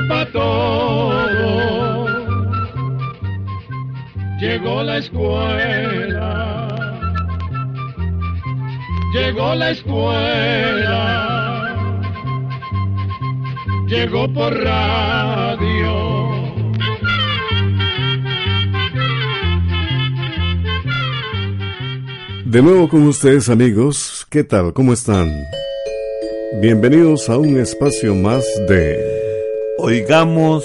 llegó todo. Llegó la escuela. Llegó la escuela. Llegó por radio. De nuevo con ustedes amigos, ¿qué tal? ¿Cómo están? Bienvenidos a un espacio más de... Oigamos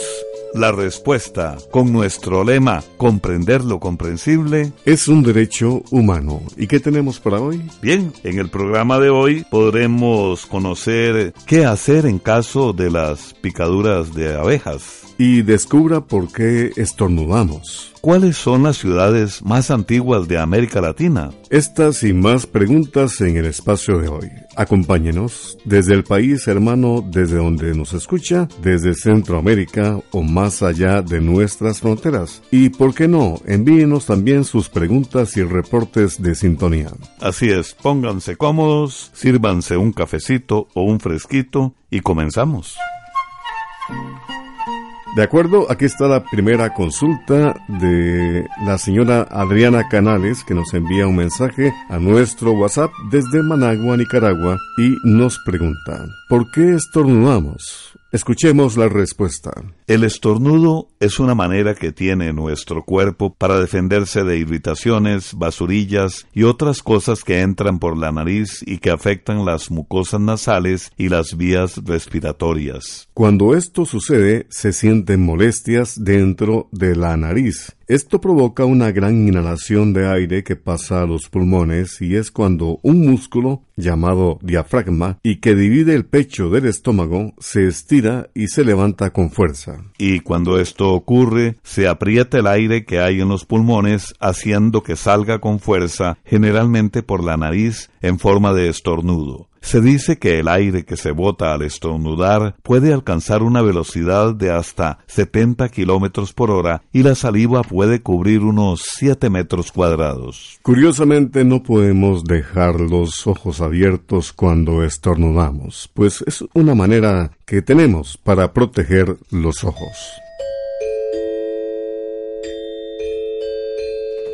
la respuesta con nuestro lema Comprender lo comprensible es un derecho humano. ¿Y qué tenemos para hoy? Bien, en el programa de hoy podremos conocer qué hacer en caso de las picaduras de abejas. Y descubra por qué estornudamos. ¿Cuáles son las ciudades más antiguas de América Latina? Estas y más preguntas en el espacio de hoy. Acompáñenos desde el país hermano, desde donde nos escucha, desde Centroamérica o más allá de nuestras fronteras. Y, ¿por qué no? Envíenos también sus preguntas y reportes de sintonía. Así es, pónganse cómodos, sírvanse un cafecito o un fresquito y comenzamos. De acuerdo, aquí está la primera consulta de la señora Adriana Canales que nos envía un mensaje a nuestro WhatsApp desde Managua, Nicaragua y nos pregunta, ¿por qué estornudamos? Escuchemos la respuesta. El estornudo es una manera que tiene nuestro cuerpo para defenderse de irritaciones, basurillas y otras cosas que entran por la nariz y que afectan las mucosas nasales y las vías respiratorias. Cuando esto sucede, se sienten molestias dentro de la nariz esto provoca una gran inhalación de aire que pasa a los pulmones y es cuando un músculo llamado diafragma y que divide el pecho del estómago se estira y se levanta con fuerza. Y cuando esto ocurre, se aprieta el aire que hay en los pulmones haciendo que salga con fuerza, generalmente por la nariz en forma de estornudo. Se dice que el aire que se bota al estornudar puede alcanzar una velocidad de hasta 70 kilómetros por hora y la saliva puede cubrir unos 7 metros cuadrados. Curiosamente no podemos dejar los ojos abiertos cuando estornudamos, pues es una manera que tenemos para proteger los ojos.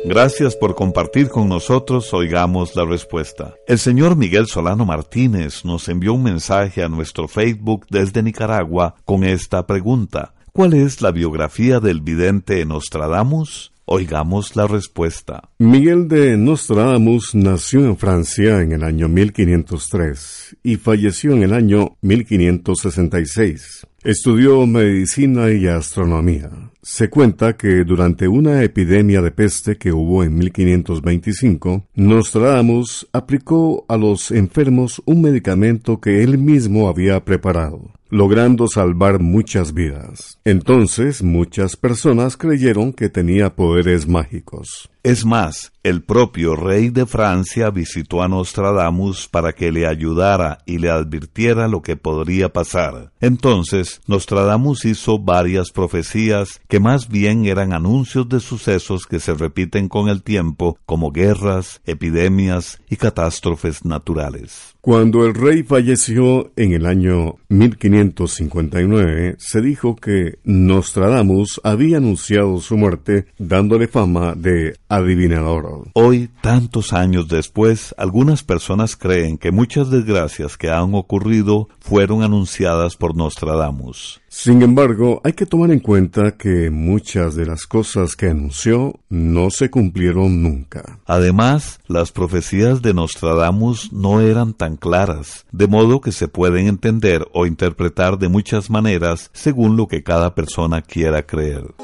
Gracias por compartir con nosotros, oigamos la respuesta. El señor Miguel Solano Martínez nos envió un mensaje a nuestro Facebook desde Nicaragua con esta pregunta. ¿Cuál es la biografía del vidente Nostradamus? Oigamos la respuesta. Miguel de Nostradamus nació en Francia en el año 1503 y falleció en el año 1566. Estudió medicina y astronomía. Se cuenta que durante una epidemia de peste que hubo en 1525, Nostradamus aplicó a los enfermos un medicamento que él mismo había preparado logrando salvar muchas vidas. Entonces muchas personas creyeron que tenía poderes mágicos. Es más, el propio rey de Francia visitó a Nostradamus para que le ayudara y le advirtiera lo que podría pasar. Entonces, Nostradamus hizo varias profecías que más bien eran anuncios de sucesos que se repiten con el tiempo, como guerras, epidemias y catástrofes naturales. Cuando el rey falleció en el año 1559, se dijo que Nostradamus había anunciado su muerte dándole fama de adivinador. Hoy, tantos años después, algunas personas creen que muchas desgracias que han ocurrido fueron anunciadas por Nostradamus. Sin embargo, hay que tomar en cuenta que muchas de las cosas que anunció no se cumplieron nunca. Además, las profecías de Nostradamus no eran tan claras, de modo que se pueden entender o interpretar de muchas maneras según lo que cada persona quiera creer.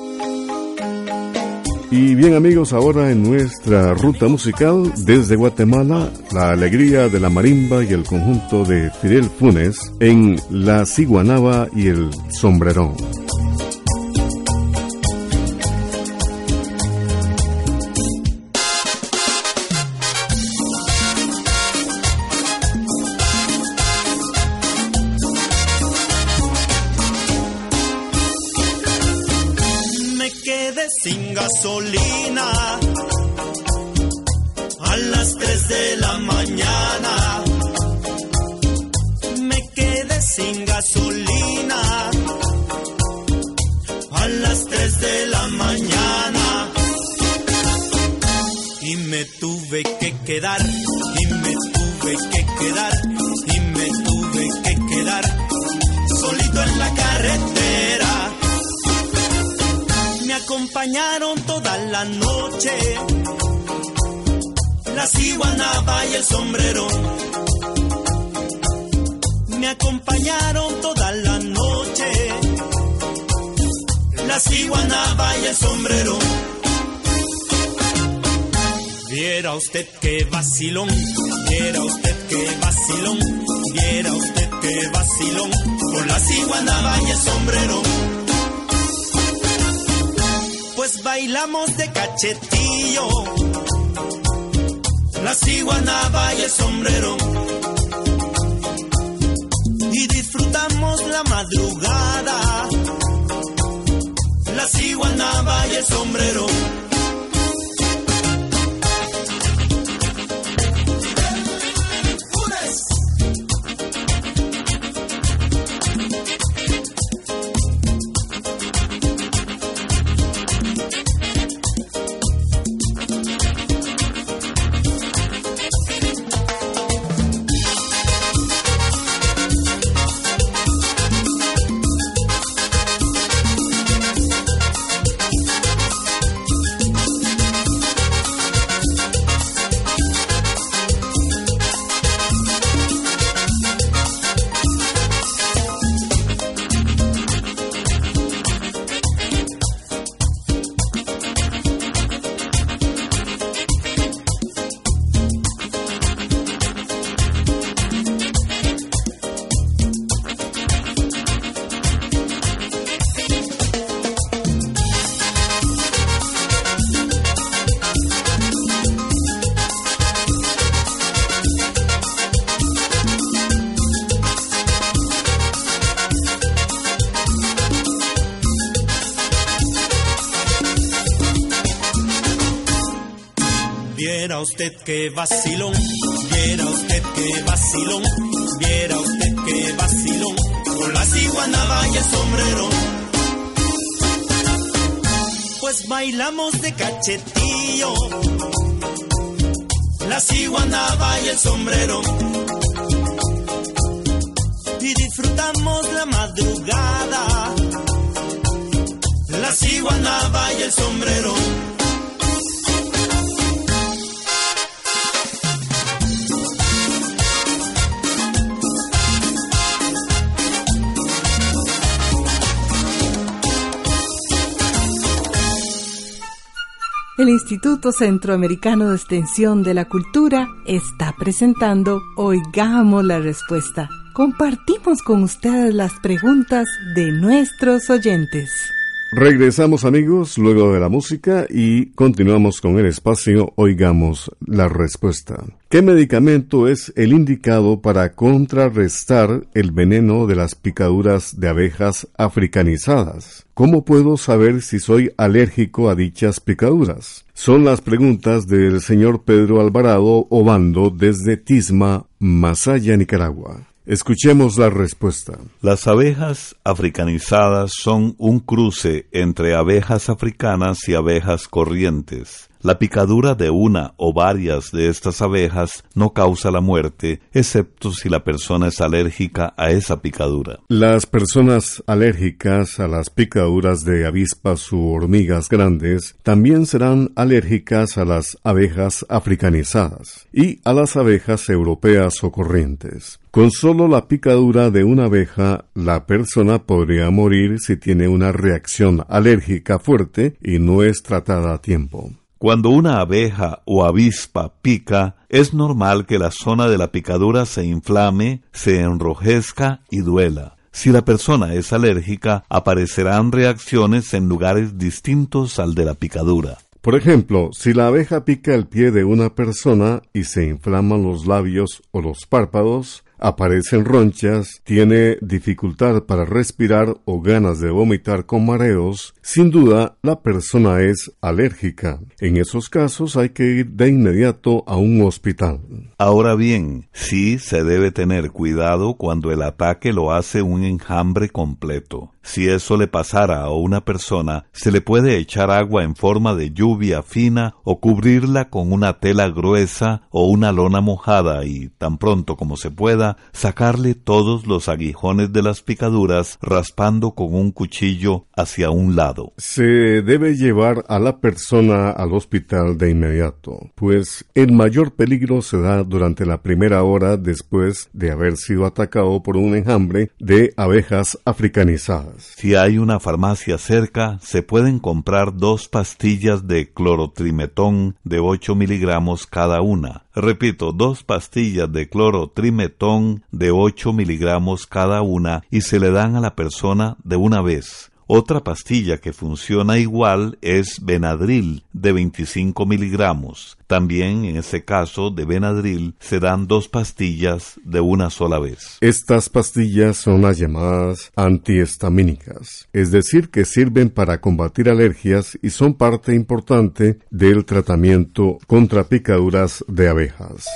Y bien amigos, ahora en nuestra ruta musical desde Guatemala, la alegría de la marimba y el conjunto de Fidel Funes en La Ciguanaba y el Sombrerón. Sin gasolina a las 3 de la mañana. Y me tuve que quedar, y me tuve que quedar, y me tuve que quedar solito en la carretera. Me acompañaron toda la noche, la ciguanaba y el sombrero me acompañaron toda la noche. La ciguanaba y el sombrero. Viera usted qué vacilón, viera usted qué vacilón, viera usted qué vacilón, con la ciguanaba y el sombrero. Pues bailamos de cachetillo, la ciguanaba y el sombrero disfrutamos la madrugada. La ciguanaba y el sombrero. Usted que vacilón, viera usted que vacilón, viera usted que vacilón, con la ciguanaba y el sombrero. Pues bailamos de cachetillo, la ciguanaba y el sombrero. Y disfrutamos la madrugada, la ciguanaba y el sombrero. El Instituto Centroamericano de Extensión de la Cultura está presentando Oigamos la Respuesta. Compartimos con ustedes las preguntas de nuestros oyentes. Regresamos amigos luego de la música y continuamos con el espacio Oigamos la respuesta. ¿Qué medicamento es el indicado para contrarrestar el veneno de las picaduras de abejas africanizadas? ¿Cómo puedo saber si soy alérgico a dichas picaduras? Son las preguntas del señor Pedro Alvarado Obando desde Tisma, Masaya, Nicaragua. Escuchemos la respuesta. Las abejas africanizadas son un cruce entre abejas africanas y abejas corrientes. La picadura de una o varias de estas abejas no causa la muerte, excepto si la persona es alérgica a esa picadura. Las personas alérgicas a las picaduras de avispas u hormigas grandes también serán alérgicas a las abejas africanizadas y a las abejas europeas o corrientes. Con solo la picadura de una abeja, la persona podría morir si tiene una reacción alérgica fuerte y no es tratada a tiempo. Cuando una abeja o avispa pica, es normal que la zona de la picadura se inflame, se enrojezca y duela. Si la persona es alérgica, aparecerán reacciones en lugares distintos al de la picadura. Por ejemplo, si la abeja pica el pie de una persona y se inflaman los labios o los párpados, aparecen ronchas, tiene dificultad para respirar o ganas de vomitar con mareos, sin duda la persona es alérgica. En esos casos hay que ir de inmediato a un hospital. Ahora bien, sí se debe tener cuidado cuando el ataque lo hace un enjambre completo. Si eso le pasara a una persona, se le puede echar agua en forma de lluvia fina o cubrirla con una tela gruesa o una lona mojada y, tan pronto como se pueda, sacarle todos los aguijones de las picaduras raspando con un cuchillo hacia un lado. Se debe llevar a la persona al hospital de inmediato, pues el mayor peligro se da durante la primera hora después de haber sido atacado por un enjambre de abejas africanizadas. Si hay una farmacia cerca, se pueden comprar dos pastillas de clorotrimetón de 8 miligramos cada una. Repito, dos pastillas de clorotrimetón de 8 miligramos cada una y se le dan a la persona de una vez. Otra pastilla que funciona igual es Benadryl de 25 miligramos. También en ese caso de Benadryl se dan dos pastillas de una sola vez. Estas pastillas son las llamadas antihistamínicas, es decir, que sirven para combatir alergias y son parte importante del tratamiento contra picaduras de abejas.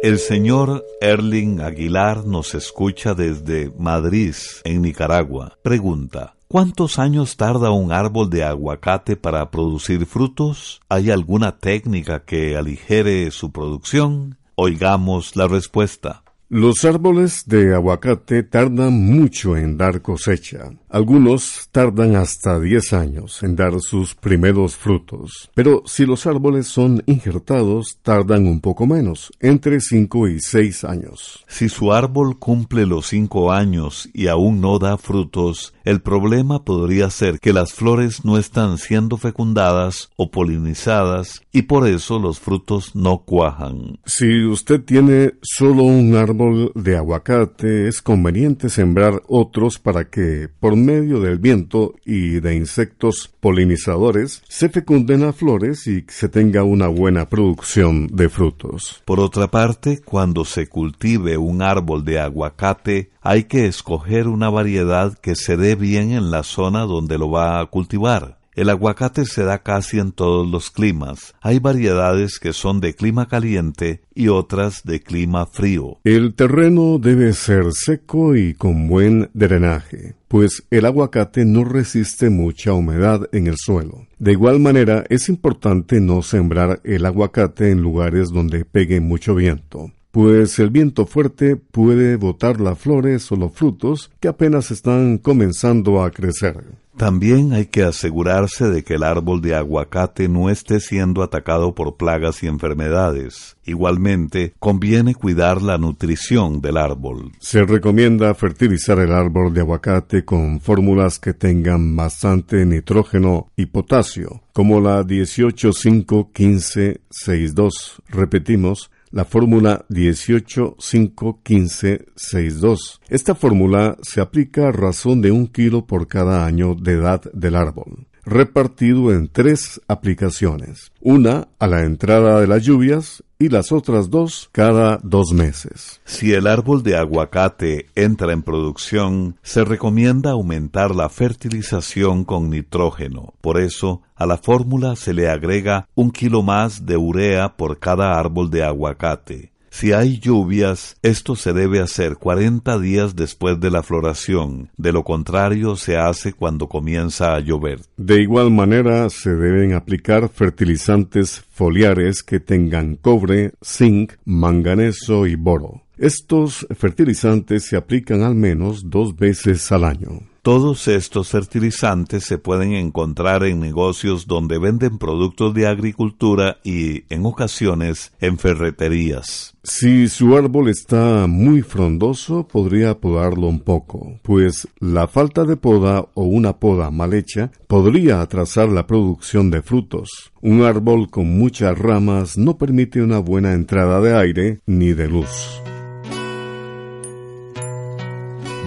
El señor Erling Aguilar nos escucha desde Madrid, en Nicaragua. Pregunta, ¿Cuántos años tarda un árbol de aguacate para producir frutos? ¿Hay alguna técnica que aligere su producción? Oigamos la respuesta. Los árboles de aguacate tardan mucho en dar cosecha. Algunos tardan hasta 10 años en dar sus primeros frutos, pero si los árboles son injertados, tardan un poco menos, entre 5 y 6 años. Si su árbol cumple los 5 años y aún no da frutos, el problema podría ser que las flores no están siendo fecundadas o polinizadas y por eso los frutos no cuajan. Si usted tiene solo un árbol de aguacate, es conveniente sembrar otros para que, por medio del viento y de insectos polinizadores, se fecunden las flores y se tenga una buena producción de frutos. Por otra parte, cuando se cultive un árbol de aguacate, hay que escoger una variedad que se dé bien en la zona donde lo va a cultivar. El aguacate se da casi en todos los climas. Hay variedades que son de clima caliente y otras de clima frío. El terreno debe ser seco y con buen drenaje, pues el aguacate no resiste mucha humedad en el suelo. De igual manera, es importante no sembrar el aguacate en lugares donde pegue mucho viento pues el viento fuerte puede botar las flores o los frutos que apenas están comenzando a crecer. También hay que asegurarse de que el árbol de aguacate no esté siendo atacado por plagas y enfermedades. Igualmente, conviene cuidar la nutrición del árbol. Se recomienda fertilizar el árbol de aguacate con fórmulas que tengan bastante nitrógeno y potasio, como la 18-5-15-6-2. Repetimos, la fórmula 18-5-15-6-2. Esta fórmula se aplica a razón de un kilo por cada año de edad del árbol, repartido en tres aplicaciones, una a la entrada de las lluvias y las otras dos cada dos meses. Si el árbol de aguacate entra en producción, se recomienda aumentar la fertilización con nitrógeno. Por eso, a la fórmula se le agrega un kilo más de urea por cada árbol de aguacate. Si hay lluvias, esto se debe hacer 40 días después de la floración, de lo contrario se hace cuando comienza a llover. De igual manera, se deben aplicar fertilizantes foliares que tengan cobre, zinc, manganeso y boro. Estos fertilizantes se aplican al menos dos veces al año. Todos estos fertilizantes se pueden encontrar en negocios donde venden productos de agricultura y, en ocasiones, en ferreterías. Si su árbol está muy frondoso, podría podarlo un poco, pues la falta de poda o una poda mal hecha podría atrasar la producción de frutos. Un árbol con muchas ramas no permite una buena entrada de aire ni de luz.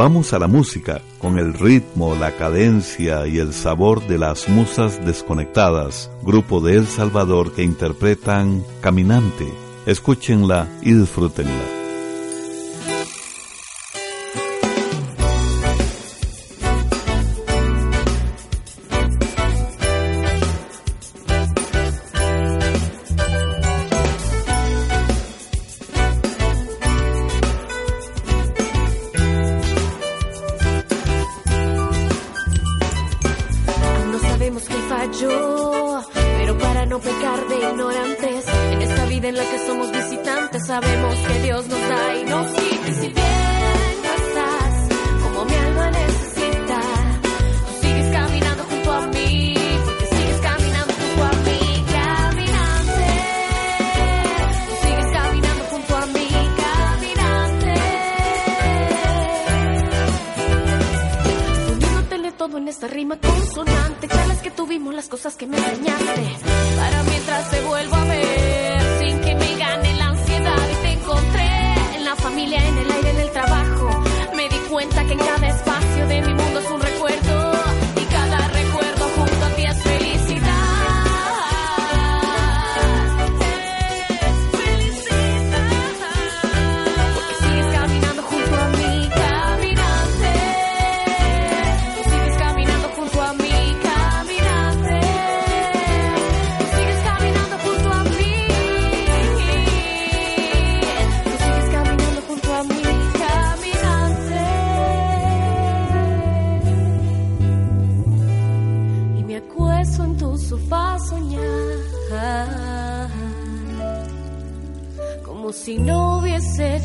Vamos a la música con el ritmo, la cadencia y el sabor de las musas desconectadas, grupo de El Salvador que interpretan Caminante. Escúchenla y disfrútenla.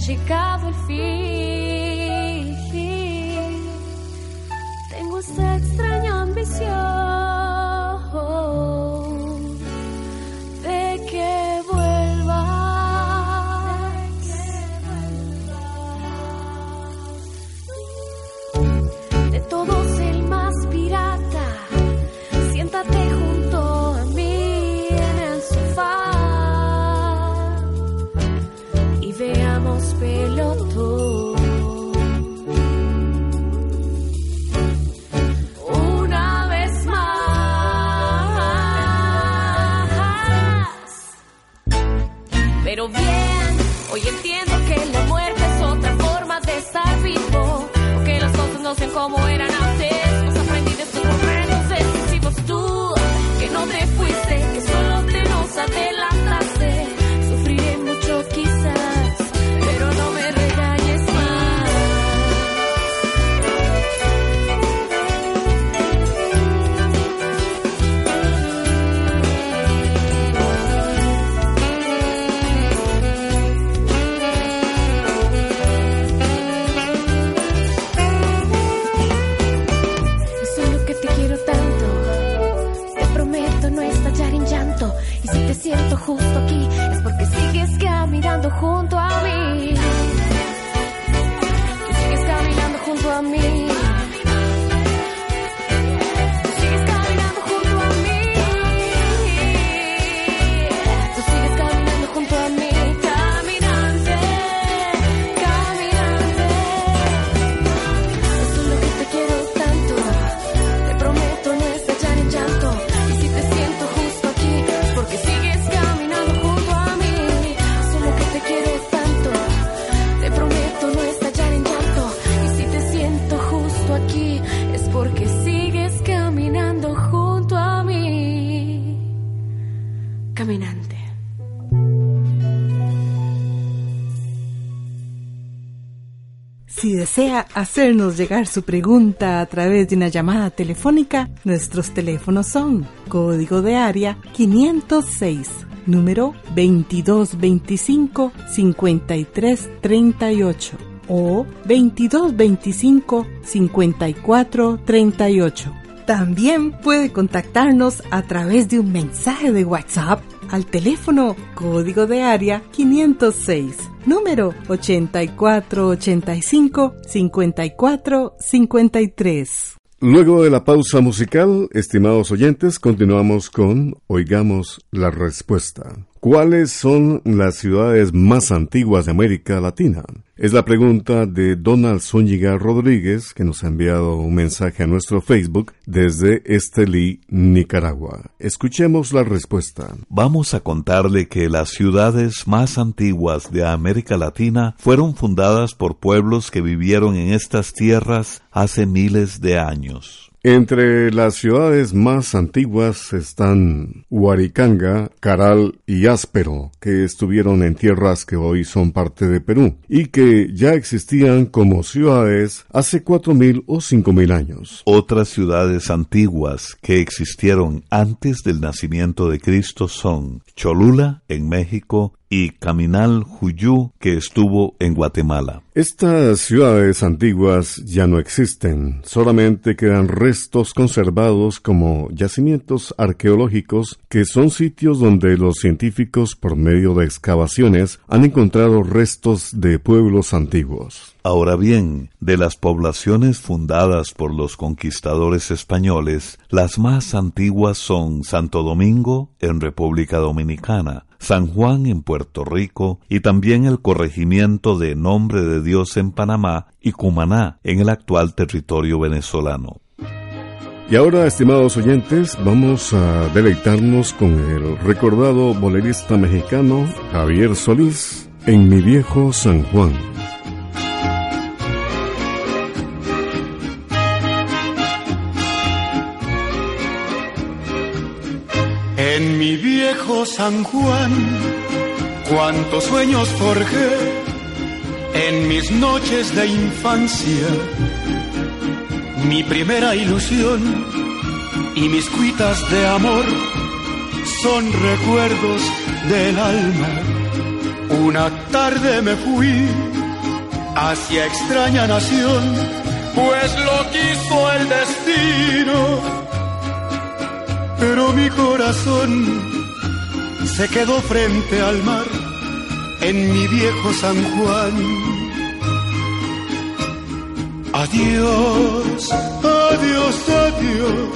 chica. 多 Si desea hacernos llegar su pregunta a través de una llamada telefónica, nuestros teléfonos son código de área 506, número 2225-5338 o 2225-5438. También puede contactarnos a través de un mensaje de WhatsApp al teléfono código de área 506, número 8485-5453. Luego de la pausa musical, estimados oyentes, continuamos con Oigamos la Respuesta. ¿Cuáles son las ciudades más antiguas de América Latina? Es la pregunta de Donald Zúñiga Rodríguez, que nos ha enviado un mensaje a nuestro Facebook desde Estelí, Nicaragua. Escuchemos la respuesta. Vamos a contarle que las ciudades más antiguas de América Latina fueron fundadas por pueblos que vivieron en estas tierras hace miles de años. Entre las ciudades más antiguas están Huaricanga, Caral y Áspero, que estuvieron en tierras que hoy son parte de Perú y que ya existían como ciudades hace cuatro mil o cinco mil años. Otras ciudades antiguas que existieron antes del nacimiento de Cristo son Cholula en México y Caminal Juyú, que estuvo en Guatemala. Estas ciudades antiguas ya no existen, solamente quedan restos conservados como yacimientos arqueológicos que son sitios donde los científicos por medio de excavaciones han encontrado restos de pueblos antiguos. Ahora bien, de las poblaciones fundadas por los conquistadores españoles, las más antiguas son Santo Domingo en República Dominicana, San Juan en Puerto Rico y también el corregimiento de Nombre de Dios en Panamá y Cumaná en el actual territorio venezolano. Y ahora, estimados oyentes, vamos a deleitarnos con el recordado bolerista mexicano Javier Solís en Mi Viejo San Juan. En mi viejo San Juan, cuántos sueños forjé en mis noches de infancia. Mi primera ilusión y mis cuitas de amor son recuerdos del alma. Una tarde me fui hacia extraña nación, pues lo quiso el destino pero mi corazón se quedó frente al mar en mi viejo San Juan. Adiós, adiós, adiós,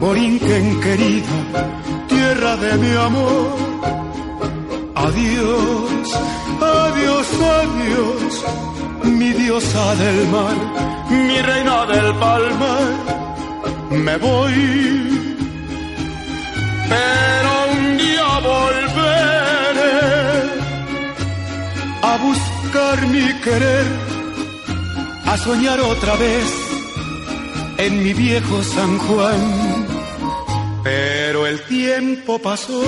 Borinquen querida, tierra de mi amor. Adiós, adiós, adiós, mi diosa del mar, mi reina del palmar. Me voy pero un día volveré a buscar mi querer, a soñar otra vez en mi viejo San Juan. Pero el tiempo pasó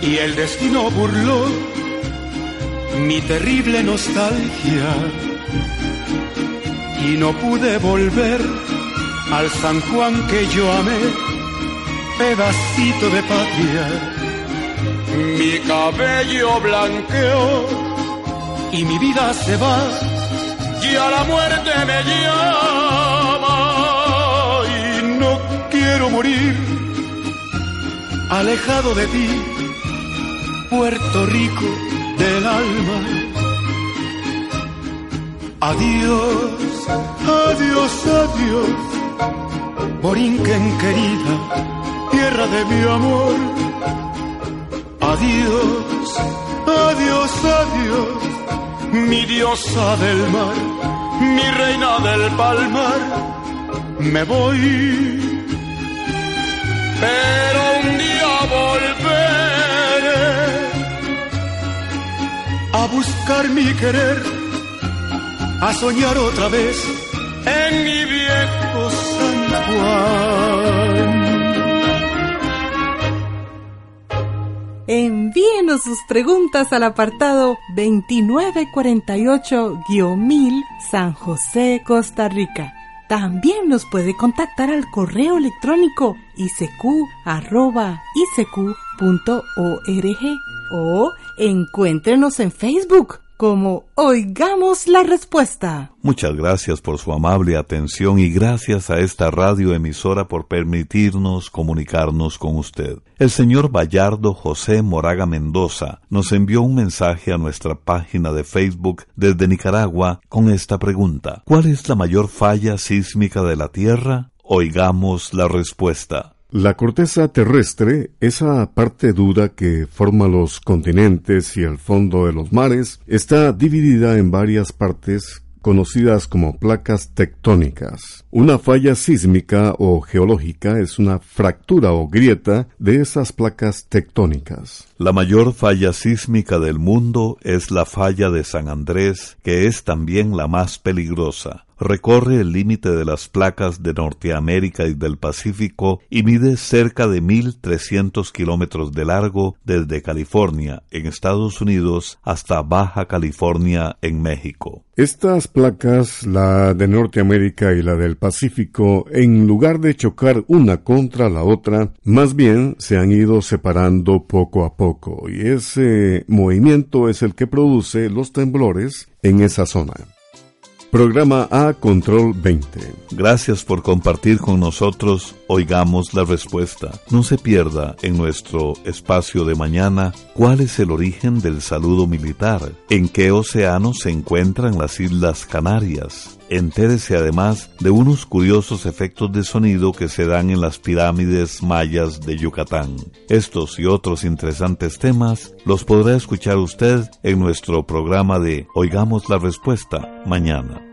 y el destino burló mi terrible nostalgia y no pude volver al San Juan que yo amé pedacito de patria. Mi cabello blanqueó y mi vida se va y a la muerte me llama y no quiero morir alejado de ti, Puerto Rico del alma. Adiós, adiós, adiós, Borinquen querida tierra de mi amor. Adiós, adiós, adiós, mi diosa del mar, mi reina del palmar. Me voy, pero un día volveré a buscar mi querer, a soñar otra vez en mi viejo San Juan. Envíenos sus preguntas al apartado 2948-1000 San José, Costa Rica. También nos puede contactar al correo electrónico isq.org o encuéntrenos en Facebook como Oigamos la Respuesta. Muchas gracias por su amable atención y gracias a esta radioemisora por permitirnos comunicarnos con usted. El señor Bayardo José Moraga Mendoza nos envió un mensaje a nuestra página de Facebook desde Nicaragua con esta pregunta. ¿Cuál es la mayor falla sísmica de la Tierra? Oigamos la respuesta. La corteza terrestre, esa parte dura que forma los continentes y el fondo de los mares, está dividida en varias partes conocidas como placas tectónicas. Una falla sísmica o geológica es una fractura o grieta de esas placas tectónicas. La mayor falla sísmica del mundo es la falla de San Andrés, que es también la más peligrosa. Recorre el límite de las placas de Norteamérica y del Pacífico y mide cerca de 1.300 kilómetros de largo desde California, en Estados Unidos, hasta Baja California, en México. Estas placas, la de Norteamérica y la del Pacífico, en lugar de chocar una contra la otra, más bien se han ido separando poco a poco y ese movimiento es el que produce los temblores en esa zona. Programa A Control 20. Gracias por compartir con nosotros. Oigamos la respuesta. No se pierda en nuestro espacio de mañana cuál es el origen del saludo militar, en qué océano se encuentran las Islas Canarias. Entérese además de unos curiosos efectos de sonido que se dan en las pirámides mayas de Yucatán. Estos y otros interesantes temas los podrá escuchar usted en nuestro programa de Oigamos la Respuesta mañana.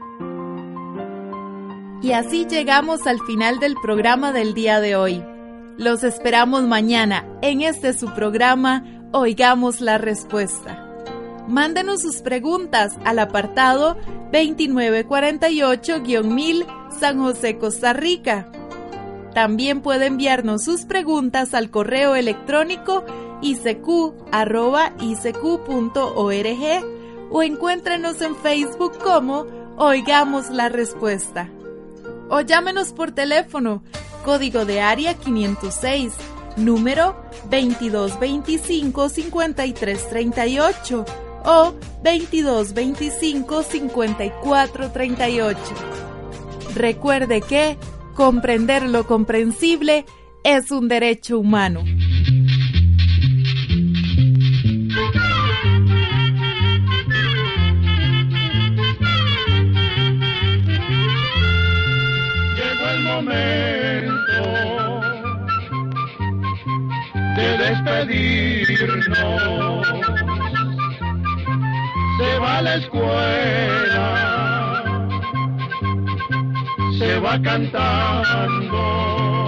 Y así llegamos al final del programa del día de hoy. Los esperamos mañana en este su programa Oigamos la Respuesta. Mándenos sus preguntas al apartado 2948-1000 San José, Costa Rica. También puede enviarnos sus preguntas al correo electrónico isq.org o encuéntrenos en Facebook como Oigamos la Respuesta. O llámenos por teléfono, código de área 506, número 2225-5338 o 2225-5438. Recuerde que comprender lo comprensible es un derecho humano. Llegó el momento de despedirnos. La escuela, se va cantando